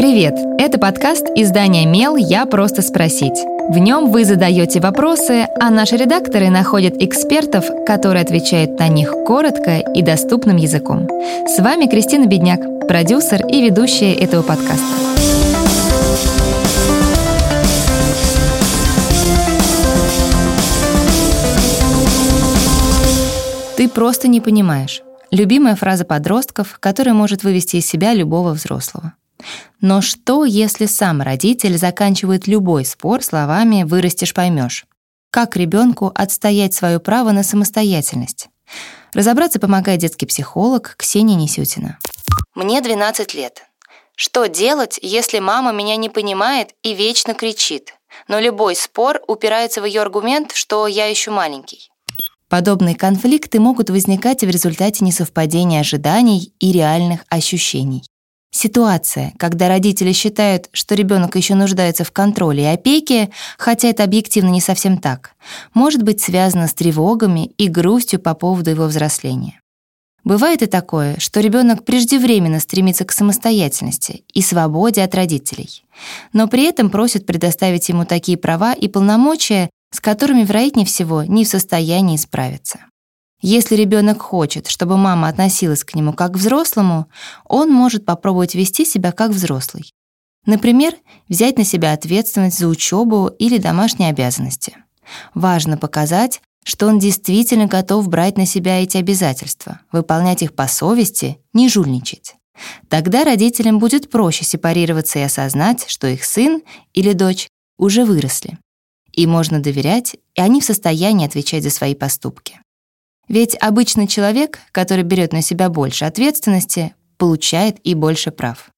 Привет! Это подкаст издания «Мел. Я просто спросить». В нем вы задаете вопросы, а наши редакторы находят экспертов, которые отвечают на них коротко и доступным языком. С вами Кристина Бедняк, продюсер и ведущая этого подкаста. Ты просто не понимаешь. Любимая фраза подростков, которая может вывести из себя любого взрослого. Но что, если сам родитель заканчивает любой спор словами «вырастешь, поймешь»? Как ребенку отстоять свое право на самостоятельность? Разобраться помогает детский психолог Ксения Несютина. Мне 12 лет. Что делать, если мама меня не понимает и вечно кричит? Но любой спор упирается в ее аргумент, что я еще маленький. Подобные конфликты могут возникать в результате несовпадения ожиданий и реальных ощущений. Ситуация, когда родители считают, что ребенок еще нуждается в контроле и опеке, хотя это объективно не совсем так, может быть связана с тревогами и грустью по поводу его взросления. Бывает и такое, что ребенок преждевременно стремится к самостоятельности и свободе от родителей, но при этом просит предоставить ему такие права и полномочия, с которыми, вероятнее всего, не в состоянии справиться. Если ребенок хочет, чтобы мама относилась к нему как к взрослому, он может попробовать вести себя как взрослый. Например, взять на себя ответственность за учебу или домашние обязанности. Важно показать, что он действительно готов брать на себя эти обязательства, выполнять их по совести, не жульничать. Тогда родителям будет проще сепарироваться и осознать, что их сын или дочь уже выросли. И можно доверять, и они в состоянии отвечать за свои поступки. Ведь обычный человек, который берет на себя больше ответственности, получает и больше прав.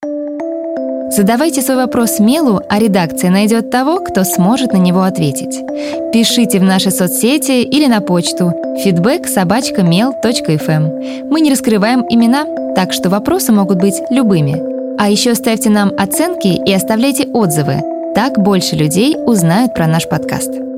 Задавайте свой вопрос Мелу, а редакция найдет того, кто сможет на него ответить. Пишите в наши соцсети или на почту feedback mail.fm. Мы не раскрываем имена, так что вопросы могут быть любыми. А еще ставьте нам оценки и оставляйте отзывы. Так больше людей узнают про наш подкаст.